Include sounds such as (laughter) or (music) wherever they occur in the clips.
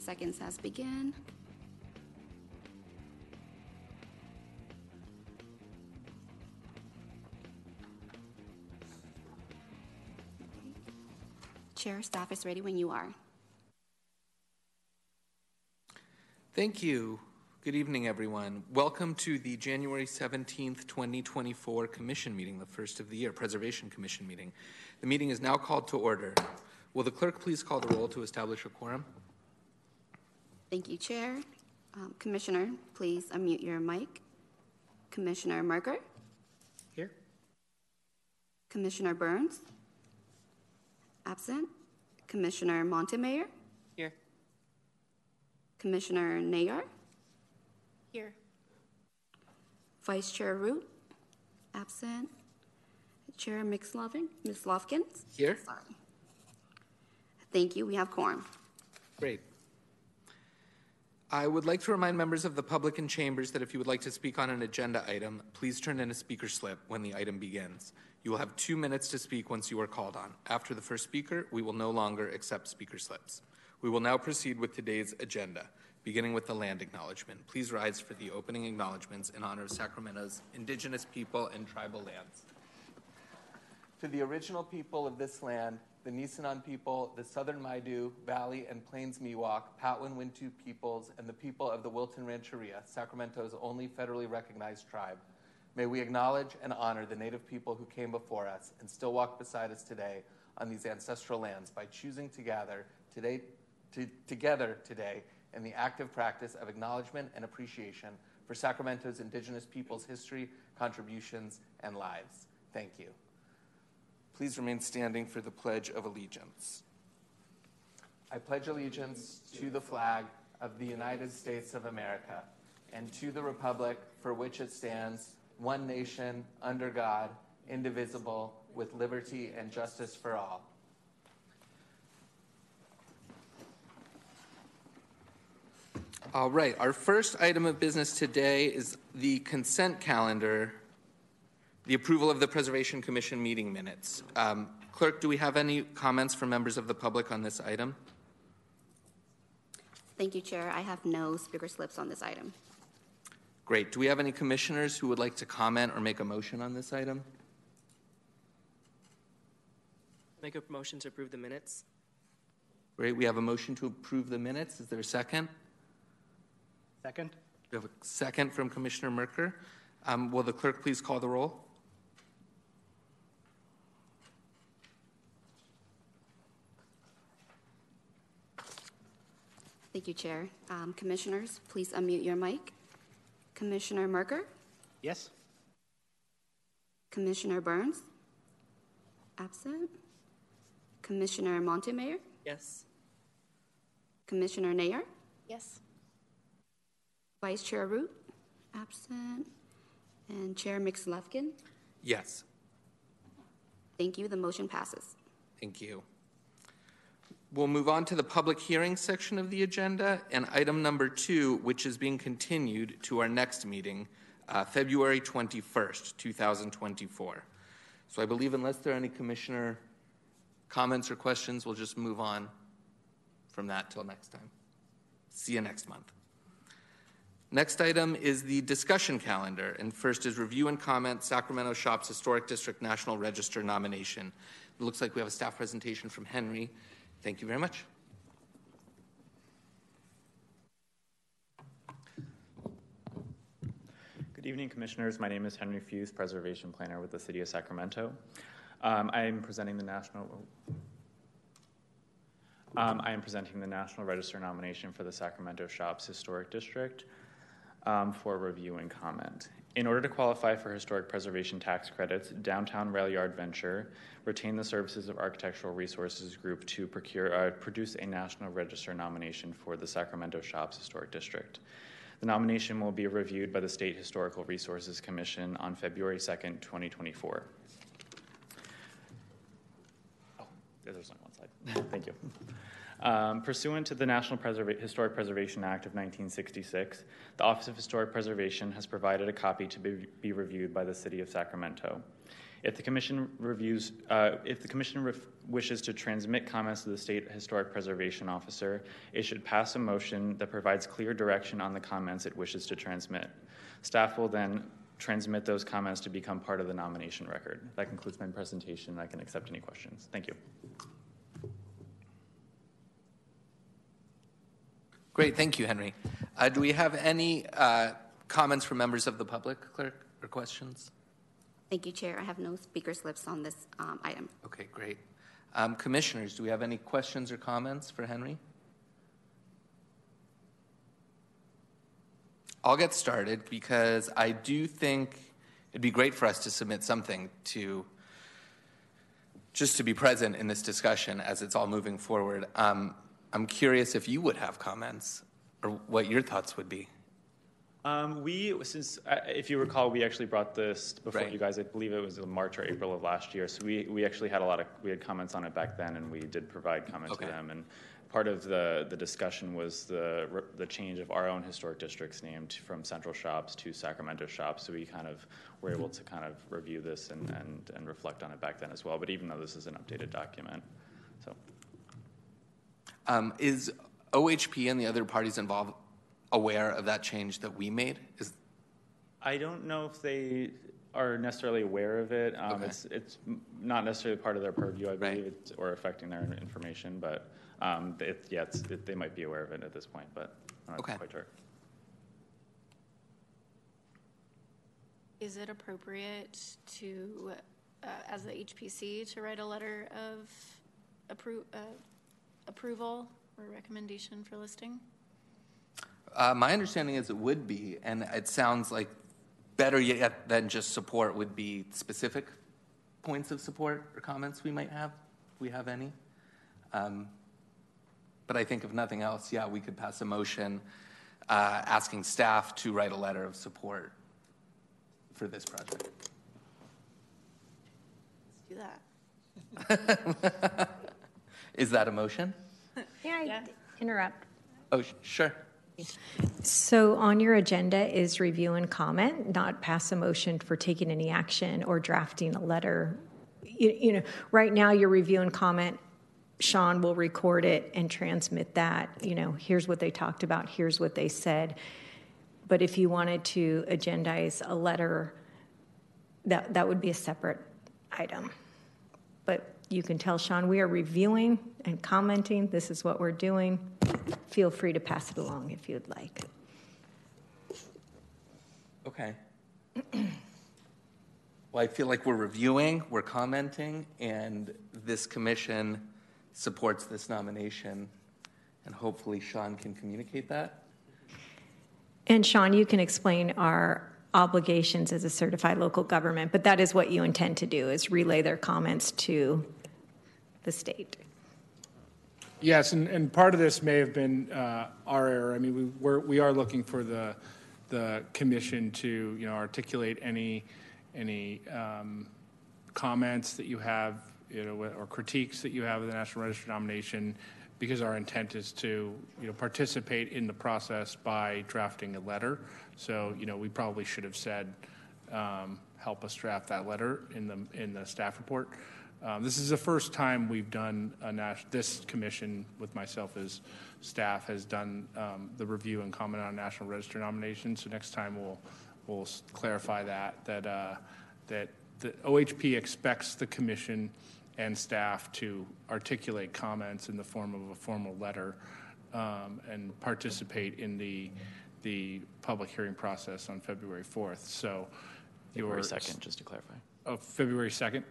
30 seconds has begun. Chair, staff is ready when you are. Thank you. Good evening, everyone. Welcome to the January 17th, 2024 Commission meeting, the first of the year, Preservation Commission meeting. The meeting is now called to order. Will the clerk please call the roll to establish a quorum? Thank you, Chair. Um, Commissioner, please unmute your mic. Commissioner Merker, Here. Commissioner Burns, absent. Commissioner Montemayor, Here. Commissioner Nayar, Here. Vice Chair Root, absent. Chair Nick Slavkin, Ms. Lofkins. Here. Sorry. Thank you. We have quorum. Great. I would like to remind members of the public and chambers that if you would like to speak on an agenda item, please turn in a speaker slip when the item begins. You will have two minutes to speak once you are called on. After the first speaker, we will no longer accept speaker slips. We will now proceed with today's agenda, beginning with the land acknowledgement. Please rise for the opening acknowledgements in honor of Sacramento's indigenous people and tribal lands. To the original people of this land, the Nisenan people, the Southern Maidu, Valley, and Plains Miwok, Patwin Wintu peoples, and the people of the Wilton Rancheria, Sacramento's only federally recognized tribe. May we acknowledge and honor the Native people who came before us and still walk beside us today on these ancestral lands by choosing to gather today, to, together today in the active practice of acknowledgement and appreciation for Sacramento's indigenous people's history, contributions, and lives. Thank you. Please remain standing for the Pledge of Allegiance. I pledge allegiance to the flag of the United States of America and to the republic for which it stands, one nation, under God, indivisible, with liberty and justice for all. All right, our first item of business today is the consent calendar the approval of the Preservation Commission meeting minutes. Um, Clerk, do we have any comments from members of the public on this item? Thank you, Chair. I have no speaker slips on this item. Great. Do we have any commissioners who would like to comment or make a motion on this item? Make a motion to approve the minutes. Great. We have a motion to approve the minutes. Is there a second? Second. We have a second from Commissioner Merker. Um, will the clerk please call the roll? Thank you, Chair. Um, Commissioners, please unmute your mic. Commissioner Merker, Yes. Commissioner Burns, absent. Commissioner Montemayor, Yes. Commissioner Nayar, Yes. Vice Chair Root, absent, and Chair Nick Slavkin. Yes. Thank you. The motion passes. Thank you. We'll move on to the public hearing section of the agenda and item number two, which is being continued to our next meeting, uh, February 21st, 2024. So I believe, unless there are any commissioner comments or questions, we'll just move on from that till next time. See you next month. Next item is the discussion calendar, and first is review and comment Sacramento Shops Historic District National Register nomination. It looks like we have a staff presentation from Henry. Thank you very much. Good evening, Commissioners. My name is Henry Fuse, Preservation Planner with the City of Sacramento. Um, I am presenting the national. Um, I am presenting the National Register nomination for the Sacramento Shops Historic District um, for review and comment. In order to qualify for historic preservation tax credits, Downtown Rail Yard Venture retained the services of Architectural Resources Group to procure, uh, produce a National Register nomination for the Sacramento Shops Historic District. The nomination will be reviewed by the State Historical Resources Commission on February 2nd, 2024. Oh, there's only one slide. (laughs) Thank you. Um, pursuant to the National Historic Preservation Act of 1966, the Office of Historic Preservation has provided a copy to be, be reviewed by the City of Sacramento. If the commission reviews, uh, if the commission ref- wishes to transmit comments to the state historic preservation officer, it should pass a motion that provides clear direction on the comments it wishes to transmit. Staff will then transmit those comments to become part of the nomination record. That concludes my presentation. I can accept any questions. Thank you. Great, thank you, Henry. Uh, do we have any uh, comments from members of the public, clerk, or questions? Thank you, Chair. I have no speaker slips on this um, item. Okay, great. Um, commissioners, do we have any questions or comments for Henry? I'll get started because I do think it'd be great for us to submit something to just to be present in this discussion as it's all moving forward. Um, I'm curious if you would have comments or what your thoughts would be. Um, we, since, uh, if you recall, we actually brought this before Right. you guys. I believe it was in March or April of last year. So we, we actually had a lot of, we had comments on it back then, and we did provide comment Okay. to them. And part of the, the discussion was the, the change of our own historic districts named from Central Shops to Sacramento Shops. So we kind of were able to kind of review this and, and, and reflect on it back then as well. But even though this is an updated document. Um, is OHP and the other parties involved aware of that change that we made? Is, I don't know if they are necessarily aware of it. Um, Okay. It's it's not necessarily part of their purview, I Right. believe, it's, or affecting their information. But um, it, yeah, it's, it, they might be aware of it at this point, but I'm not Okay. quite sure. Is it appropriate to, uh, as the HPC, to write a letter of appro- uh, approval or recommendation for listing? Uh, my understanding is it would be, and it sounds like better yet than just support would be specific points of support or comments we might have, if we have any. Um, but I think if nothing else, yeah, we could pass a motion uh, asking staff to write a letter of support for this project. Let's do that. (laughs) Is that a motion? (laughs) May I Yeah. interrupt? Oh, sh- sure. So on your agenda is review and comment, not pass a motion for taking any action or drafting a letter. You, you know, right now your review and comment, Sean will record it and transmit that. You know, here's what they talked about, here's what they said. But if you wanted to agendize a letter, that, that would be a separate item. But you can tell Sean, we are reviewing and commenting, this is what we're doing. Feel free to pass it along if you'd like. Okay. (clears throat) Well, I feel like we're reviewing, we're commenting, and this commission supports this nomination. And hopefully Sean can communicate that. And Sean, you can explain our obligations as a certified local government, but that is what you intend to do, is relay their comments to the state. Yes, and, and part of this may have been uh, our error. I mean, we, we're, we are looking for the, the commission to, you know, articulate any, any um, comments that you have, you know, or critiques that you have of the National Register nomination, because our intent is to, you know, participate in the process by drafting a letter. So, you know, we probably should have said, um, help us draft that letter in the, in the staff report. Um, This is the first time we've done a nas, this commission with myself as staff has done um, the review and comment on National Register nominations. So next time we'll, we'll clarify that, that, uh, that the OHP expects the commission and staff to articulate comments in the form of a formal letter um, and participate in the, the public hearing process on February 4th. So February your 2nd, just to clarify. Oh, February 2nd?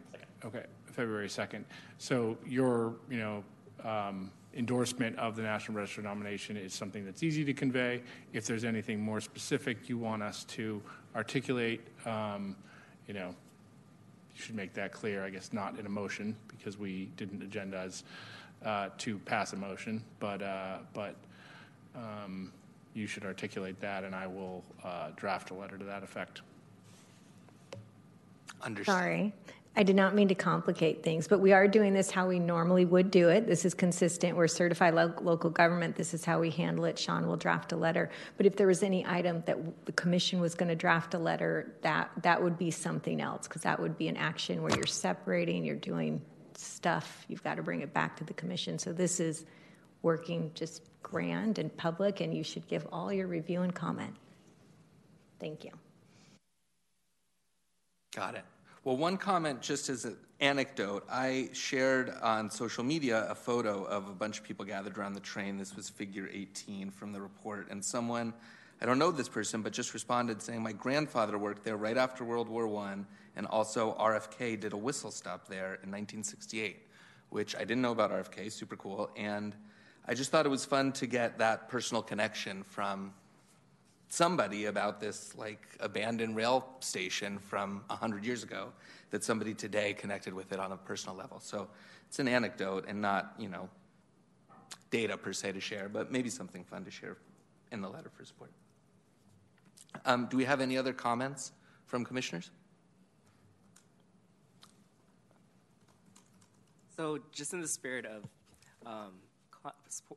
Okay, February 2nd. So your, you know, um, endorsement of the National Register nomination is something that's easy to convey. If there's anything more specific you want us to articulate, um, you know, you should make that clear, I guess, not in a motion, because we didn't agendize uh, to pass a motion, but, uh, but um, you should articulate that, and I will uh, draft a letter to that effect. Understood. Sorry. I did not mean to complicate things, but we are doing this how we normally would do it. This is consistent. We're certified lo- local government. This is how we handle it. Sean will draft a letter. But if there was any item that w- the commission was going to draft a letter, that that would be something else because that would be an action where you're separating, you're doing stuff. You've got to bring it back to the commission. So this is working just grand and public, and you should give all your review and comment. Thank you. Got it. Well, one comment just as an anecdote I shared on social media a photo of a bunch of people gathered around the train. This was figure 18 from the report. And someone, I don't know this person, but just responded saying, My grandfather worked there right after World War I, and also RFK did a whistle stop there in 1968, which I didn't know about RFK, super cool. And I just thought it was fun to get that personal connection from somebody about this like abandoned rail station from 100 years ago that somebody today connected with it on a personal level. So it's an anecdote and not you know data per se to share but maybe something fun to share in the letter for support. Um, do we have any other comments from commissioners? So, just in the spirit of um,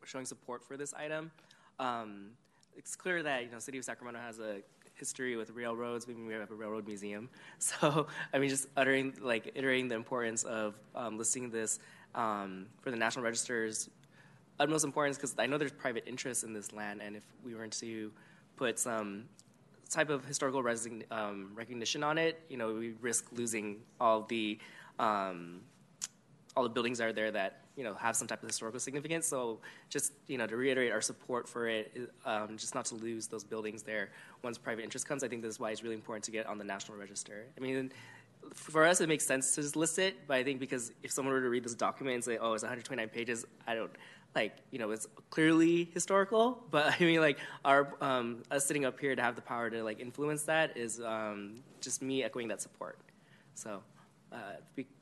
showing support for this item, um, it's clear that you know, City of Sacramento has a history with railroads. We have a railroad museum. (laughs) So, I mean, just uttering, like, iterating the importance of um, listing this um, for the National Register's utmost importance because I know there's private interest in this land, and if we were to put some type of historical um, recognition on it, you know, we risk losing all the um, all the buildings are there that you know have some type of historical significance. So just you know to reiterate our support for it, um, just not to lose those buildings there once private interest comes. I think this is why it's really important to get on the national register. I mean. For us, it makes sense to just list it, but I think because if someone were to read this document and say, "Oh, it's 129 pages," I don't like, you know, it's clearly historical. (laughs) But I mean, like, our um, us sitting up here to have the power to like influence that is um, just me echoing that support. So, uh,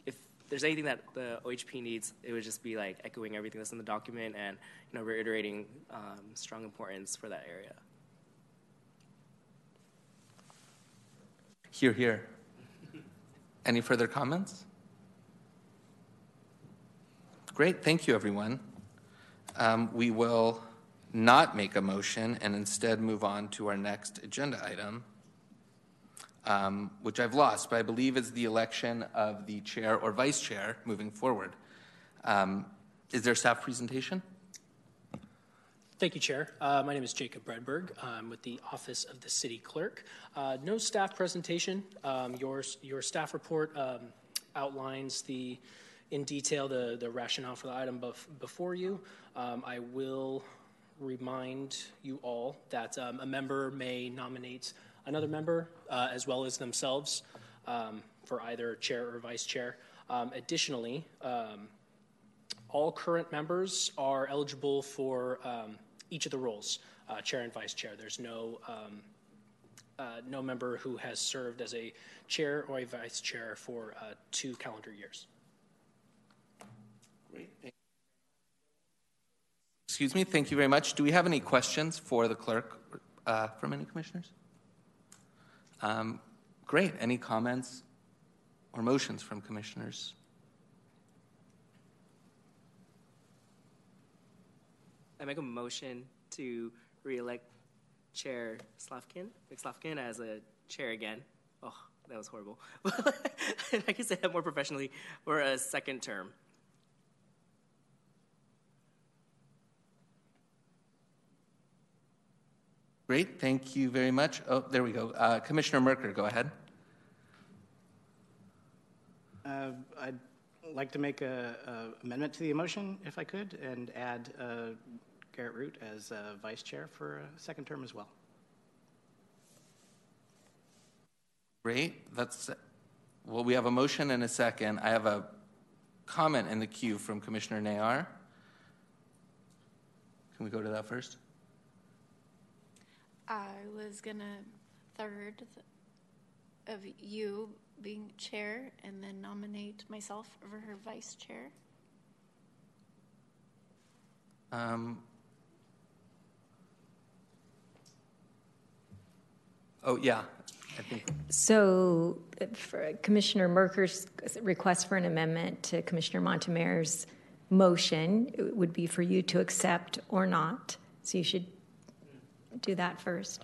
if there's anything that the OHP needs, it would just be like echoing everything that's in the document and you know reiterating um, strong importance for that area. here here. Any further comments? Great thank you everyone. Um, we will not make a motion and instead move on to our next agenda item um, which I've lost, but I believe is the election of the chair or vice chair moving forward. Um, is there a staff presentation? Thank you, Chair. Uh, my name is Jacob Bredberg. I'm with the Office of the City Clerk. Uh, no staff presentation. Um, your, your staff report um, outlines the, in detail the, the rationale for the item bef- before you. Um, I will remind you all that um, a member may nominate another member uh, as well as themselves um, for either chair or vice chair. Um, additionally, um, all current members are eligible for um, each of the roles, uh, chair and vice chair. There's no um, uh, no member who has served as a chair or a vice chair for uh, two calendar years. Great. Excuse me, thank you very much. Do we have any questions for the clerk uh, from any commissioners? Um, great. Any comments or motions from commissioners? I make a motion to reelect Chair Slavkin, Nick Slavkin, as a chair again. Oh, that was horrible. (laughs) I can say that more professionally for a second term. Great, thank you very much. Oh, there we go. Uh, Commissioner Merker, go ahead. Uh, I'd like to make a, a amendment to the motion, if I could, and add uh, Garrett Root as uh, vice chair for a second term as well. Great. That's well. We have a motion and a second. I have a comment in the queue from Commissioner Nayar. Can we go to that first? I was gonna third of you being chair and then nominate myself for her vice chair. Um, oh yeah, I think, So uh, for Commissioner Merker's request for an amendment to Commissioner Montemayor's motion it would be for you to accept or not. So you should do that first.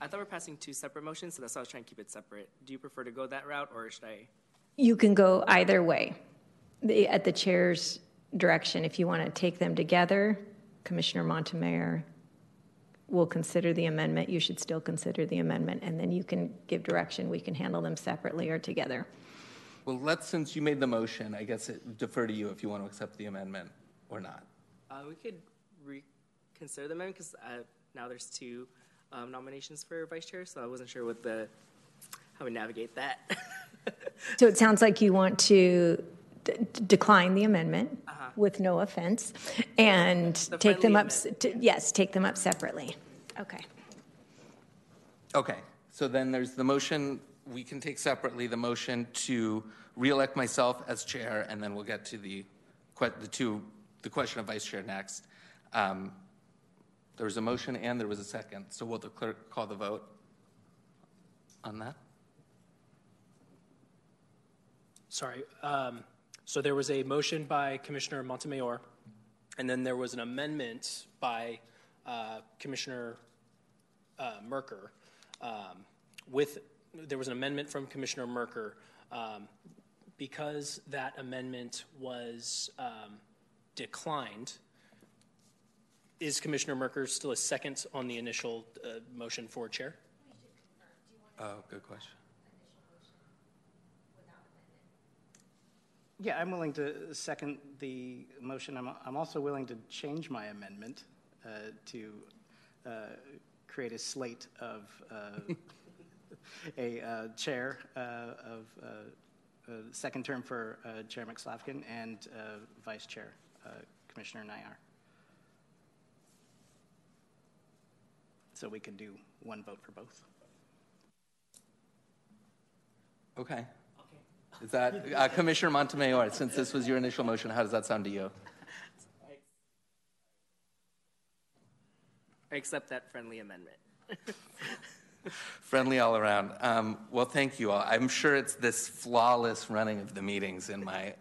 I thought we're passing two separate motions, so that's why I was trying to keep it separate. Do you prefer to go that route, or should I? You can go either way, The- at the chair's direction. If you want to take them together, Commissioner Montemayor will consider the amendment. You should still consider the amendment, and then you can give direction. We can handle them separately or together. well, let's, since you made the motion, I guess it defer to you if you want to accept the amendment or not. Uh, we could reconsider the amendment because uh, now there's two um, nominations for vice chair, so I wasn't sure what the how we navigate that. So it sounds like you want to d- d- decline the amendment with no offense and The take them up, s- t- yes, take them up separately. Okay. Okay, so then there's the motion, we can take separately, the motion to reelect myself as chair, and then we'll get to the, que- the two, the question of vice chair next. Um, There was a motion and there was a second, so will the clerk call the vote on that? Sorry. Um, so there was a motion by Commissioner Montemayor, and then there was an amendment by uh, Commissioner uh, Merker. Um, with there was an amendment from Commissioner Merker. Um, because that amendment was um, declined, is Commissioner Merker still a second on the initial uh, motion for chair? Oh, good question. Yeah, I'm willing to second the motion. I'm, I'm also willing to change my amendment uh, to uh, create a slate of uh, (laughs) a uh, chair uh, of uh, uh, second term for uh, Chair Nick Slavkin and uh, Vice Chair uh, Commissioner Nayar. So we can do one vote for both. Okay. okay. Is that, uh, Commissioner Montemayor, since this was your initial motion, how does that sound to you? I accept that friendly amendment. (laughs) Friendly all around. Um, well, thank you all. I'm sure it's this flawless running of the meetings and my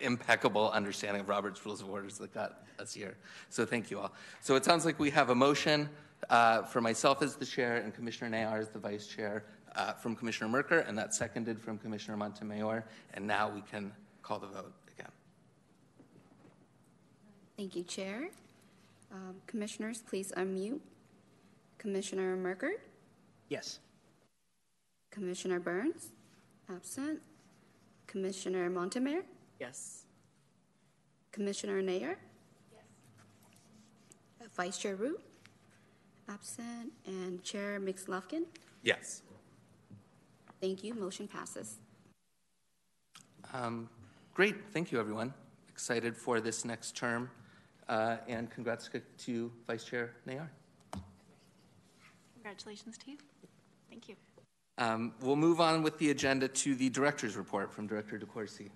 impeccable understanding of Robert's Rules of Orders that got us here. So thank you all. So it sounds like we have a motion uh, for myself as the chair and Commissioner Nayar as the vice chair uh, from Commissioner Merker, and that's seconded from Commissioner Montemayor. And now we can call the vote again. Thank you, Chair. Um, Commissioners, please unmute. Commissioner Merker, Yes. Commissioner Burns, absent. Commissioner Montemayor, Yes. Commissioner Nayar? Yes. Vice Chair Root, absent, and Chair Nick Slavkin? Yes. Thank you, motion passes. Um, great. Thank you, everyone. Excited for this next term. Uh, and congrats to Vice Chair Nayar. Congratulations to you. Thank you. Um, we'll move on with the agenda to the director's report from Director deCourcy.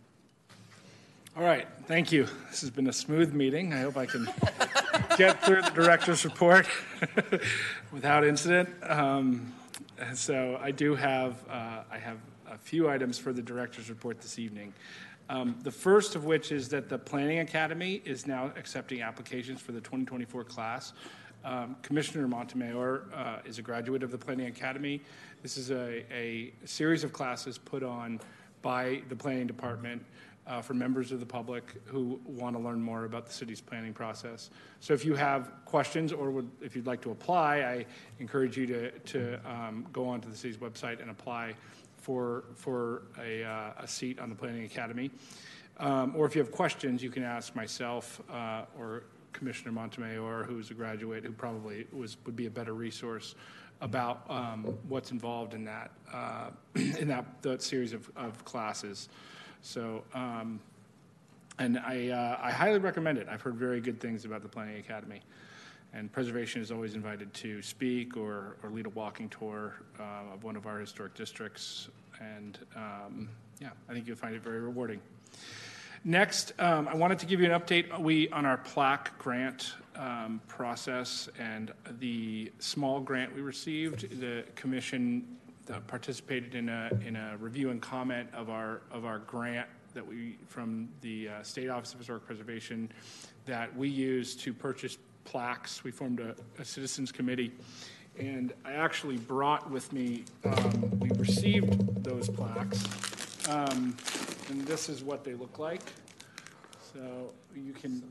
All right, thank you. This has been a smooth meeting. I hope I can (laughs) get through the director's report (laughs) without incident. Um, so I do have, uh, I have a few items for the director's report this evening. Um, the first of which is that the Planning Academy is now accepting applications for the 2024 class. Um, Commissioner Montemayor uh, is a graduate of the Planning Academy. This is a, a series of classes put on by the Planning Department uh, for members of the public who want to learn more about the city's planning process. So if you have questions or would, if you'd like to apply, I encourage you to, to um, go onto the city's website and apply for, for a, uh, a seat on the Planning Academy. Um, or if you have questions, you can ask myself uh, or Commissioner Montemayor, who's a graduate, who probably was, would be a better resource about um, what's involved in that, uh, (clears throat) in that, that series of, of classes. So, um, and I, uh, I highly recommend it. I've heard very good things about the Planning Academy. And Preservation is always invited to speak or, or lead a walking tour uh, of one of our historic districts. And um, yeah, I think you'll find it very rewarding. Next, um, I wanted to give you an update we on our plaque grant um, process and the small grant we received. The commission that participated in a, in a review and comment of our, of our grant that we, from the uh, State Office of Historic Preservation, that we used to purchase plaques. We formed a, a citizens committee, and I actually brought with me, um, we received those plaques, um, and this is what they look like. So you can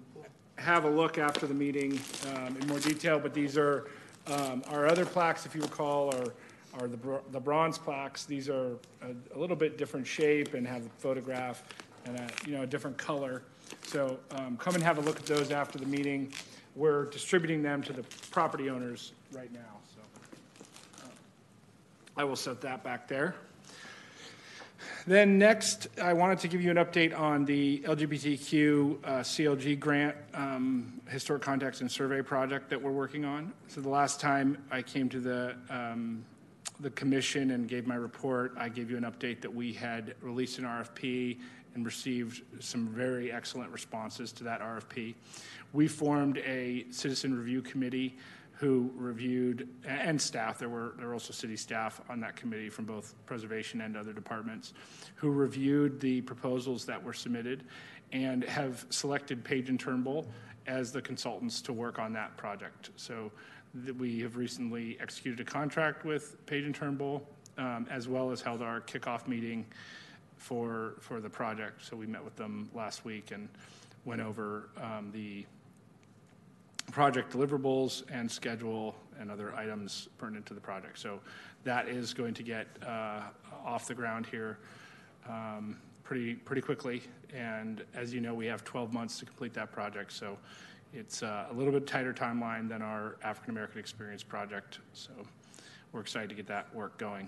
have a look after the meeting um, in more detail, but these are, um, our other plaques, if you recall, are, are the the bronze plaques. These are a- a little bit different shape and have a photograph and a, you know, a different color. So um, come and have a look at those after the meeting. We're distributing them to the property owners right now, so. uh, I will set that back there. Then next, I wanted to give you an update on the LGBTQ uh, CLG grant, um, Historic Context and Survey project that we're working on. So the last time I came to the, um, the commission and gave my report, I gave you an update that we had released an RFP and received some very excellent responses to that RFP. We formed a citizen review committee who reviewed, and staff, there were, there were also city staff on that committee from both preservation and other departments, who reviewed the proposals that were submitted and have selected Page and Turnbull as the consultants to work on that project. So th- we have recently executed a contract with Page and Turnbull, um, as well as held our kickoff meeting for, for the project. So we met with them last week and went over um, the project deliverables and schedule and other items pertinent to the project. So that is going to get uh, off the ground here um, pretty, pretty quickly. And as you know, we have 12 months to complete that project. So it's uh, a little bit tighter timeline than our African American Experience project. So we're excited to get that work going.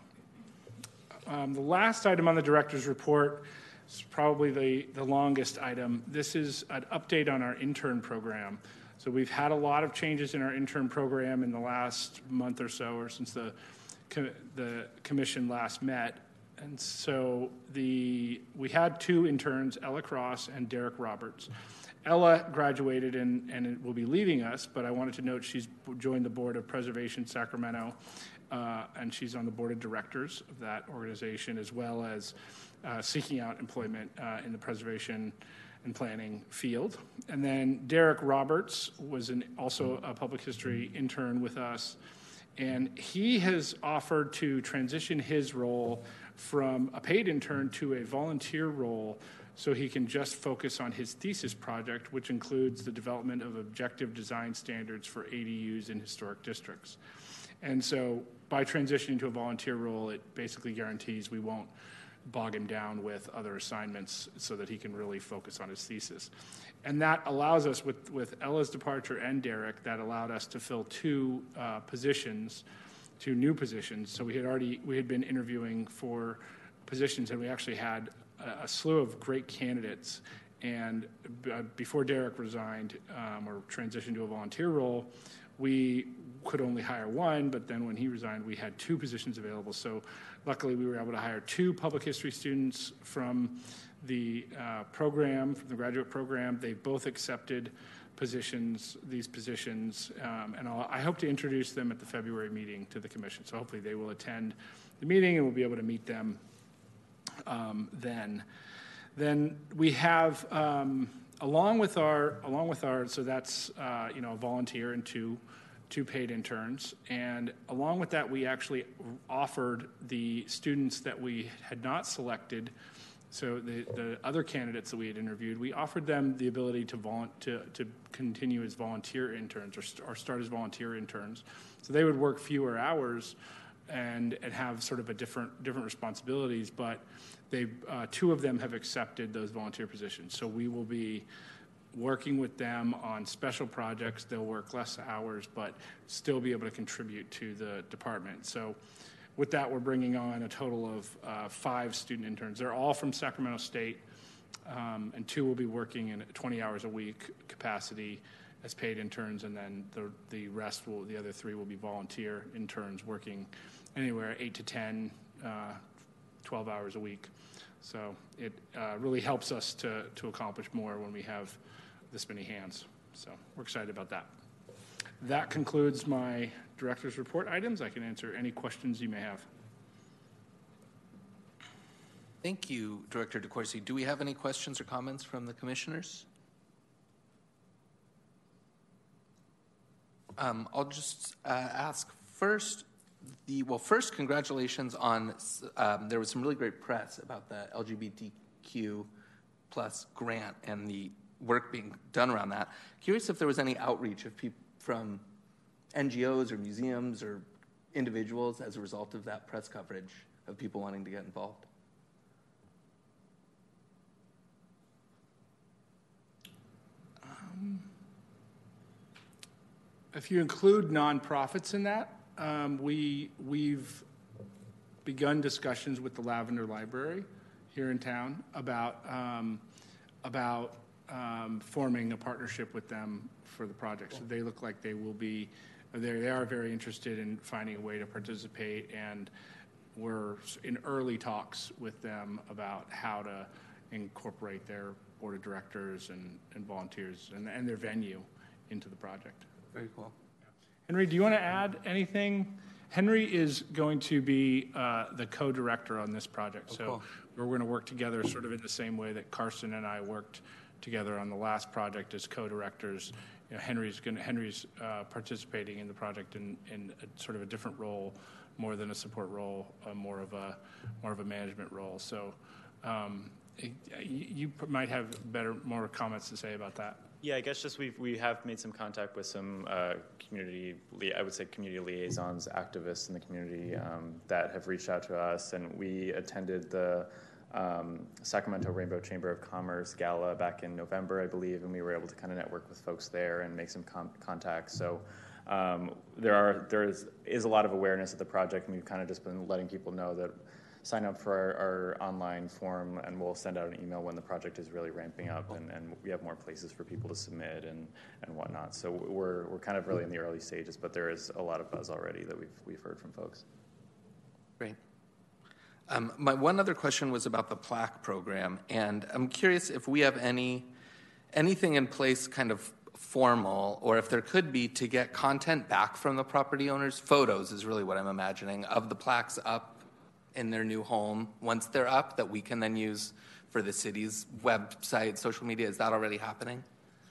Um, The last item on the director's report is probably the, the longest item. This is an update on our intern program. So we've had a lot of changes in our intern program in the last month or so, or since the, the commission last met. And so the, we had two interns, Ella Cross and Derek Roberts. Ella graduated and, and will be leaving us, but I wanted to note she's joined the Board of Preservation Sacramento, uh, and she's on the Board of Directors of that organization, as well as uh, seeking out employment uh, in the preservation and planning field. And then Derek Roberts was an, also a public history intern with us, and he has offered to transition his role from a paid intern to a volunteer role so he can just focus on his thesis project, which includes the development of objective design standards for ADUs in historic districts. And so by transitioning to a volunteer role, it basically guarantees we won't bog him down with other assignments so that he can really focus on his thesis. And that allows us, with, with Ella's departure and Derek, that allowed us to fill two uh, positions, two new positions. So we had already, we had been interviewing for positions and we actually had a, a slew of great candidates. And b- uh, before Derek resigned um, or transitioned to a volunteer role, we could only hire one, but then when he resigned, we had two positions available. So luckily, we were able to hire two public history students from the uh, program, from the graduate program. They both accepted positions, these positions, um, and I'll, I hope to introduce them at the February meeting to the commission. So hopefully, they will attend the meeting and we'll be able to meet them um, then. Then we have, um, along with our, along with our, so that's, uh, you know, a volunteer and two, two paid interns. And along with that, we actually offered the students that we had not selected, so the, the other candidates that we had interviewed, we offered them the ability to, volun- to, to continue as volunteer interns or, st- or start as volunteer interns. So they would work fewer hours and, and have sort of a different, different responsibilities, but they, uh, two of them have accepted those volunteer positions. So we will be working with them on special projects. They'll work less hours, but still be able to contribute to the department. So with that, we're bringing on a total of uh, five student interns. They're all from Sacramento State, um, and two will be working in 20 hours a week capacity as paid interns, and then the, the rest will, the other three will be volunteer interns working anywhere 8 to 10, uh, 12 hours a week. So it uh, really helps us to, to accomplish more when we have this many hands. So we're excited about that. That concludes my director's report items. I can answer any questions you may have. Thank you, Director deCourcy. Do we have any questions or comments from the commissioners? Um, I'll just uh, ask first. The well, first, congratulations on. Um, there was some really great press about the LGBTQ plus grant and the work being done around that. Curious if there was any outreach of people from NGOs or museums or individuals as a result of that press coverage of people wanting to get involved. If you include nonprofits in that, um, we, we've begun discussions with the Lavender Library here in town about, um, about um, forming a partnership with them for the project. So they look like they will be, they they are very interested in finding a way to participate, and we're in early talks with them about how to incorporate their board of directors and, and volunteers and, and their venue into the project. Very cool. Henry, do you want to add anything? Henry is going to be uh, the co-director on this project. So cool. we're going to work together sort of in the same way that Carson and I worked together on the last project as co-directors. You know, Henry's going Henry's uh, participating in the project in, in a, sort of a different role, more than a support role, uh, more of a more of a management role. So um, you, you might have better more comments to say about that. Yeah, I guess just we we have made some contact with some uh, community, I would say community liaisons, activists in the community um, that have reached out to us, and we attended the um, Sacramento Rainbow Chamber of Commerce gala back in November, I believe, and we were able to kind of network with folks there and make some con- contacts. So. Um, there are there is is a lot of awareness of the project, and we've kind of just been letting people know that sign up for our, our, online form and we'll send out an email when the project is really ramping up and, and we have more places for people to submit and, and whatnot. So we're, we're kind of really in the early stages, but there is a lot of buzz already that we've, we've heard from folks. Great. Um, my one other question was about the plaque program, and I'm curious if we have any anything in place, kind of formal, or if there could be to get content back from the property owners. Photos is really what I'm imagining of the plaques up in their new home once they're up that we can then use for the city's website, social media? Is that already happening?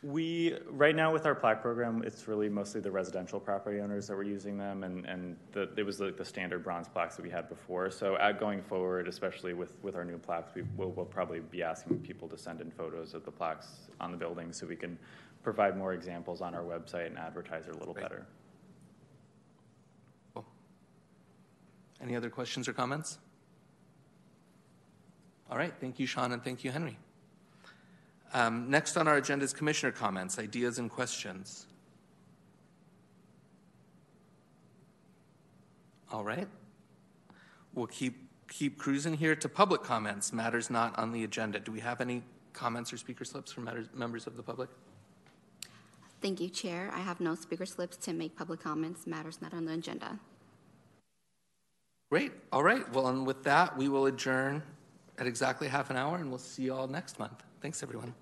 We right now with our plaque program, it's really mostly the residential property owners that were using them, and and the, it was the, the standard bronze plaques that we had before. So at going forward, especially with with our new plaques, we will we'll probably be asking people to send in photos of the plaques on the building, so we can provide more examples on our website and advertise it a little better. Any other questions or comments? All right, thank you, Sean, and thank you, Henry. Um, next on our agenda is commissioner comments, ideas, and questions. All right. We'll keep keep cruising here to public comments, matters not on the agenda. Do we have any comments or speaker slips from matters, members of the public? Thank you, Chair. I have no speaker slips to make public comments, matters not on the agenda. Great. All right. Well, and with that, we will adjourn at exactly half an hour, and we'll see you all next month. Thanks, everyone.